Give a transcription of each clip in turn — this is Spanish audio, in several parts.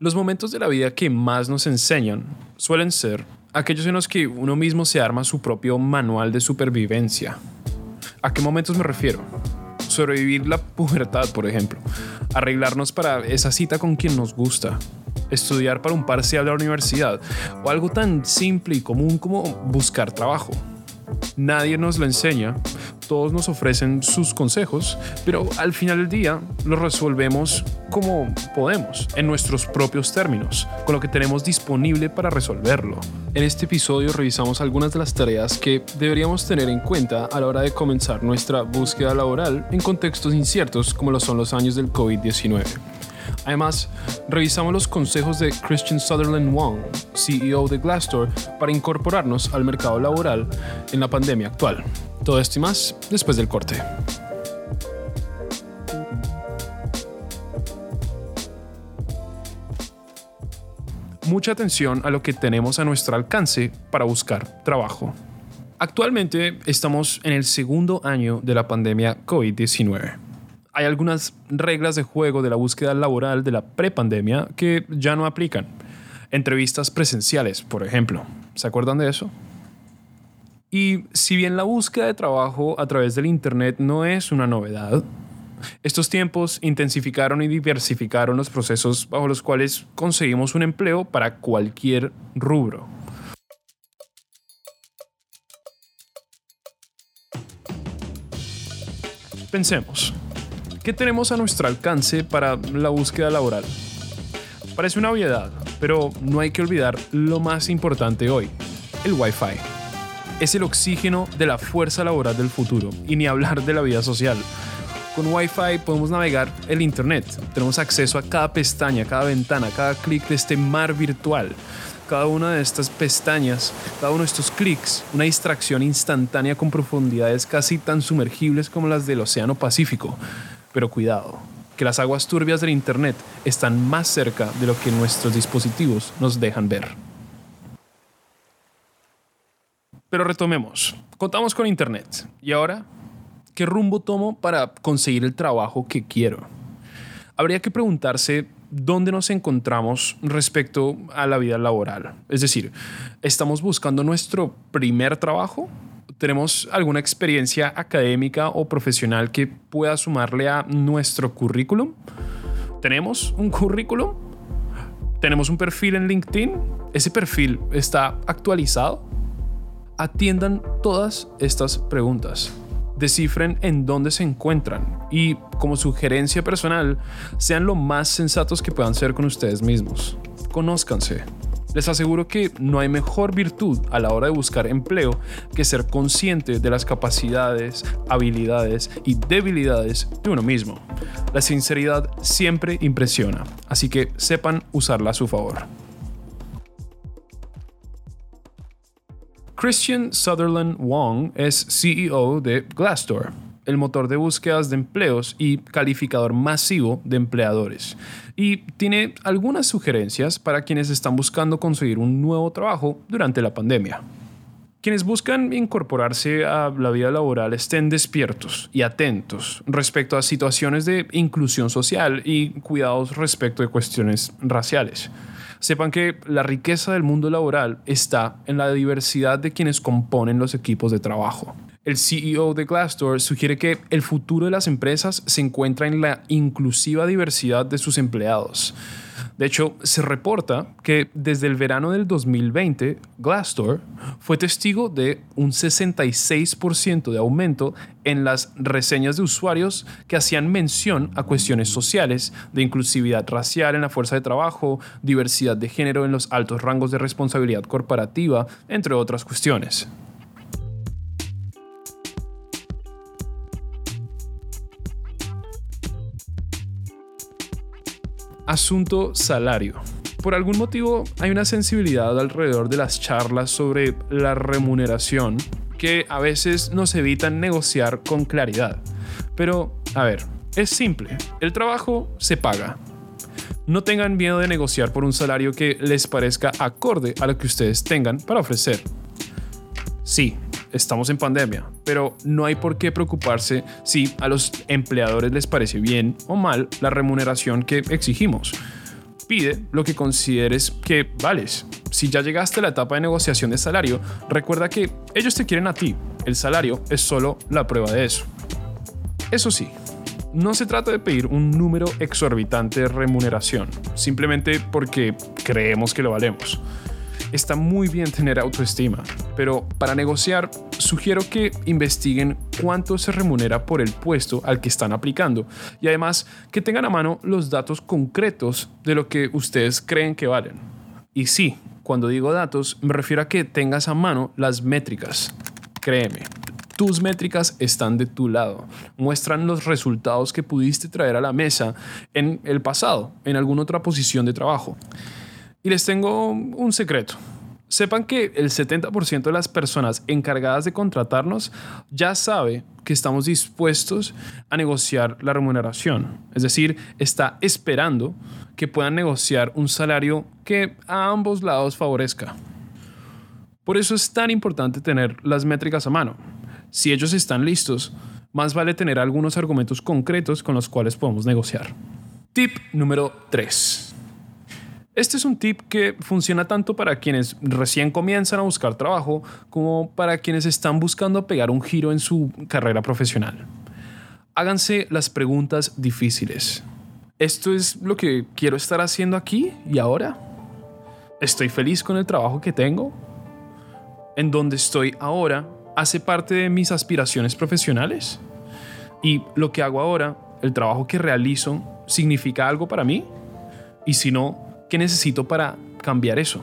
Los momentos de la vida que más nos enseñan suelen ser aquellos en los que uno mismo se arma su propio manual de supervivencia. ¿A qué momentos me refiero? Sobrevivir la pubertad, por ejemplo. Arreglarnos para esa cita con quien nos gusta. Estudiar para un parcial de la universidad. O algo tan simple y común como buscar trabajo. Nadie nos lo enseña, todos nos ofrecen sus consejos, pero al final del día lo resolvemos como podemos, en nuestros propios términos, con lo que tenemos disponible para resolverlo. En este episodio revisamos algunas de las tareas que deberíamos tener en cuenta a la hora de comenzar nuestra búsqueda laboral en contextos inciertos como lo son los años del COVID-19. Además, revisamos los consejos de Christian Sutherland Wong, CEO de Glassdoor, para incorporarnos al mercado laboral en la pandemia actual. Todo esto y más después del corte. Mucha atención a lo que tenemos a nuestro alcance para buscar trabajo. Actualmente estamos en el segundo año de la pandemia COVID-19 hay algunas reglas de juego de la búsqueda laboral de la prepandemia que ya no aplican. Entrevistas presenciales, por ejemplo. ¿Se acuerdan de eso? Y si bien la búsqueda de trabajo a través del Internet no es una novedad, estos tiempos intensificaron y diversificaron los procesos bajo los cuales conseguimos un empleo para cualquier rubro. Pensemos, ¿Qué tenemos a nuestro alcance para la búsqueda laboral? Parece una obviedad, pero no hay que olvidar lo más importante hoy, el Wi-Fi. Es el oxígeno de la fuerza laboral del futuro, y ni hablar de la vida social. Con Wi-Fi podemos navegar el Internet, tenemos acceso a cada pestaña, cada ventana, cada clic de este mar virtual cada una de estas pestañas, cada uno de estos clics, una distracción instantánea con profundidades casi tan sumergibles como las del Océano Pacífico. Pero cuidado, que las aguas turbias del Internet están más cerca de lo que nuestros dispositivos nos dejan ver. Pero retomemos, contamos con Internet. ¿Y ahora? ¿Qué rumbo tomo para conseguir el trabajo que quiero? Habría que preguntarse dónde nos encontramos respecto a la vida laboral. Es decir, ¿estamos buscando nuestro primer trabajo ¿Tenemos alguna experiencia académica o profesional que pueda sumarle a nuestro currículum? ¿Tenemos un currículum? ¿Tenemos un perfil en LinkedIn? ¿Ese perfil está actualizado? Atiendan todas estas preguntas. Descifren en dónde se encuentran y, como sugerencia personal, sean lo más sensatos que puedan ser con ustedes mismos. Conózcanse, les aseguro que no hay mejor virtud a la hora de buscar empleo que ser consciente de las capacidades, habilidades y debilidades de uno mismo. La sinceridad siempre impresiona, así que sepan usarla a su favor. Christian Sutherland Wong es CEO de Glassdoor el motor de búsquedas de empleos y calificador masivo de empleadores. Y tiene algunas sugerencias para quienes están buscando conseguir un nuevo trabajo durante la pandemia. Quienes buscan incorporarse a la vida laboral estén despiertos y atentos respecto a situaciones de inclusión social y cuidados respecto de cuestiones raciales. Sepan que la riqueza del mundo laboral está en la diversidad de quienes componen los equipos de trabajo. El CEO de Glassdoor sugiere que el futuro de las empresas se encuentra en la inclusiva diversidad de sus empleados. De hecho, se reporta que desde el verano del 2020, Glassdoor fue testigo de un 66% de aumento en las reseñas de usuarios que hacían mención a cuestiones sociales, de inclusividad racial en la fuerza de trabajo, diversidad de género en los altos rangos de responsabilidad corporativa, entre otras cuestiones. Asunto salario. Por algún motivo hay una sensibilidad alrededor de las charlas sobre la remuneración que a veces nos evitan negociar con claridad. Pero, a ver, es simple. El trabajo se paga. No tengan miedo de negociar por un salario que les parezca acorde a lo que ustedes tengan para ofrecer. Sí, estamos en pandemia, pero no hay por qué preocuparse si a los empleadores les parece bien o mal la remuneración que exigimos. Pide lo que consideres que vales. Si ya llegaste a la etapa de negociación de salario, recuerda que ellos te quieren a ti. El salario es solo la prueba de eso. Eso sí, no se trata de pedir un número exorbitante de remuneración, simplemente porque creemos que lo valemos. Está muy bien tener autoestima, pero para negociar sugiero que investiguen cuánto se remunera por el puesto al que están aplicando y además que tengan a mano los datos concretos de lo que ustedes creen que valen. Y sí, cuando digo datos me refiero a que tengas a mano las métricas. Créeme, tus métricas están de tu lado. Muestran los resultados que pudiste traer a la mesa en el pasado, en alguna otra posición de trabajo. Y les tengo un secreto. Sepan que el 70% de las personas encargadas de contratarnos ya sabe que estamos dispuestos a negociar la remuneración. Es decir, está esperando que puedan negociar un salario que a ambos lados favorezca. Por eso es tan importante tener las métricas a mano. Si ellos están listos, más vale tener algunos argumentos concretos con los cuales podemos negociar. Tip número 3. Este es un tip que funciona tanto para quienes recién comienzan a buscar trabajo como para quienes están buscando pegar un giro en su carrera profesional. Háganse las preguntas difíciles. ¿Esto es lo que quiero estar haciendo aquí y ahora? ¿Estoy feliz con el trabajo que tengo? ¿En donde estoy ahora hace parte de mis aspiraciones profesionales? ¿Y lo que hago ahora, el trabajo que realizo, significa algo para mí? Y si no, ¿Qué necesito para cambiar eso?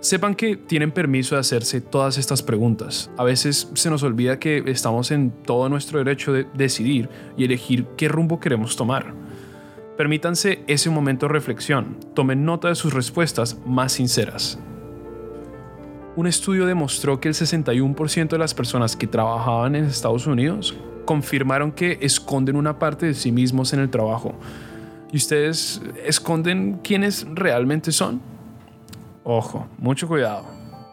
Sepan que tienen permiso de hacerse todas estas preguntas. A veces se nos olvida que estamos en todo nuestro derecho de decidir y elegir qué rumbo queremos tomar. Permítanse ese momento de reflexión. Tomen nota de sus respuestas más sinceras. Un estudio demostró que el 61% de las personas que trabajaban en Estados Unidos confirmaron que esconden una parte de sí mismos en el trabajo y ustedes esconden quiénes realmente son? Ojo, mucho cuidado.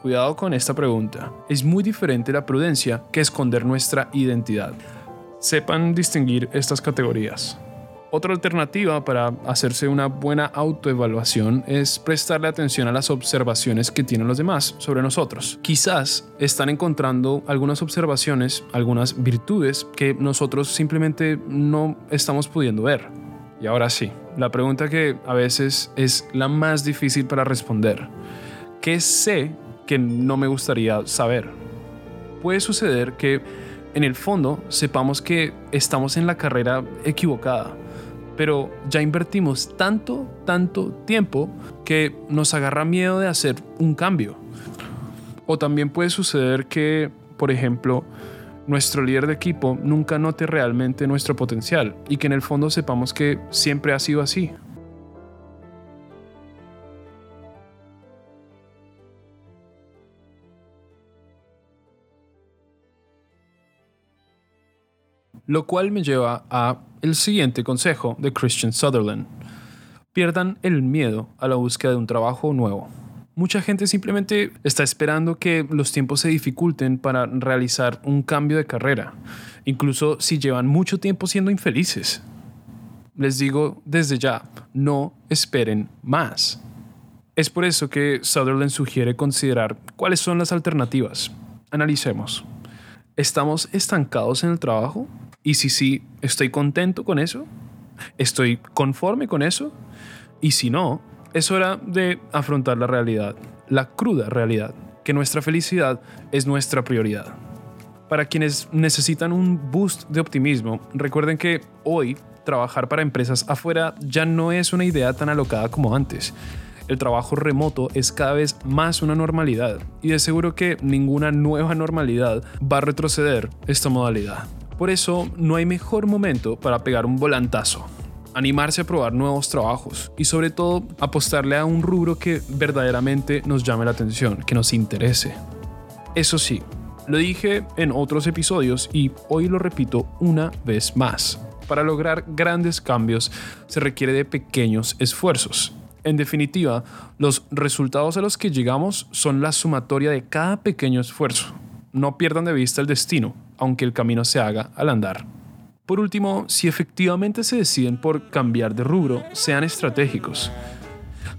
Cuidado con esta pregunta. Es muy diferente la prudencia que esconder nuestra identidad. Sepan distinguir estas categorías. Otra alternativa para hacerse una buena autoevaluación es prestarle atención a las observaciones que tienen los demás sobre nosotros. Quizás están encontrando algunas observaciones, algunas virtudes que nosotros simplemente no estamos pudiendo ver. Y ahora sí, la pregunta que a veces es la más difícil para responder. ¿Qué sé que no me gustaría saber? Puede suceder que en el fondo sepamos que estamos en la carrera equivocada, pero ya invertimos tanto, tanto tiempo que nos agarra miedo de hacer un cambio. O también puede suceder que, por ejemplo, nuestro líder de equipo nunca note realmente nuestro potencial y que en el fondo sepamos que siempre ha sido así. Lo cual me lleva a el siguiente consejo de Christian Sutherland. Pierdan el miedo a la búsqueda de un trabajo nuevo. Mucha gente simplemente está esperando que los tiempos se dificulten para realizar un cambio de carrera, incluso si llevan mucho tiempo siendo infelices. Les digo desde ya, no esperen más. Es por eso que Sutherland sugiere considerar cuáles son las alternativas. Analicemos. ¿Estamos estancados en el trabajo? Y si sí, ¿estoy contento con eso? ¿Estoy conforme con eso? Y si no, es hora de afrontar la realidad, la cruda realidad, que nuestra felicidad es nuestra prioridad. Para quienes necesitan un boost de optimismo, recuerden que hoy trabajar para empresas afuera ya no es una idea tan alocada como antes. El trabajo remoto es cada vez más una normalidad y de seguro que ninguna nueva normalidad va a retroceder esta modalidad. Por eso no hay mejor momento para pegar un volantazo animarse a probar nuevos trabajos y sobre todo apostarle a un rubro que verdaderamente nos llame la atención, que nos interese. Eso sí, lo dije en otros episodios y hoy lo repito una vez más. Para lograr grandes cambios se requiere de pequeños esfuerzos. En definitiva, los resultados a los que llegamos son la sumatoria de cada pequeño esfuerzo. No pierdan de vista el destino, aunque el camino se haga al andar. Por último, si efectivamente se deciden por cambiar de rubro, sean estratégicos.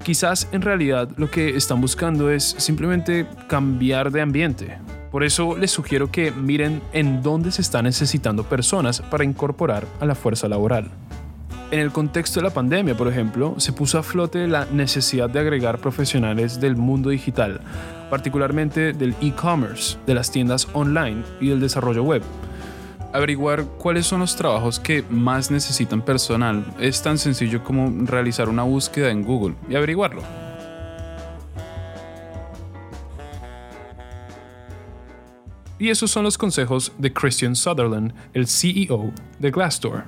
Quizás en realidad lo que están buscando es simplemente cambiar de ambiente. Por eso les sugiero que miren en dónde se están necesitando personas para incorporar a la fuerza laboral. En el contexto de la pandemia, por ejemplo, se puso a flote la necesidad de agregar profesionales del mundo digital, particularmente del e-commerce, de las tiendas online y del desarrollo web. Averiguar cuáles son los trabajos que más necesitan personal es tan sencillo como realizar una búsqueda en Google y averiguarlo. Y esos son los consejos de Christian Sutherland, el CEO de Glassdoor.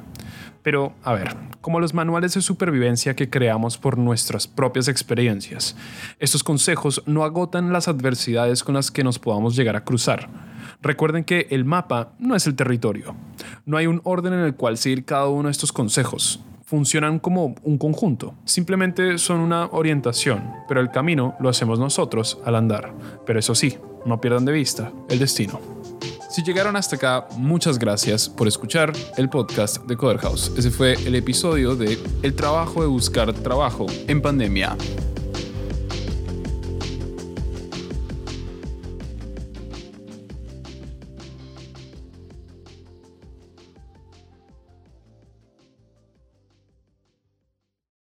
Pero, a ver, como los manuales de supervivencia que creamos por nuestras propias experiencias, estos consejos no agotan las adversidades con las que nos podamos llegar a cruzar. Recuerden que el mapa no es el territorio. No hay un orden en el cual seguir cada uno de estos consejos. Funcionan como un conjunto. Simplemente son una orientación, pero el camino lo hacemos nosotros al andar. Pero eso sí, no pierdan de vista el destino. Si llegaron hasta acá, muchas gracias por escuchar el podcast de Coder House. Ese fue el episodio de El trabajo de buscar trabajo en pandemia.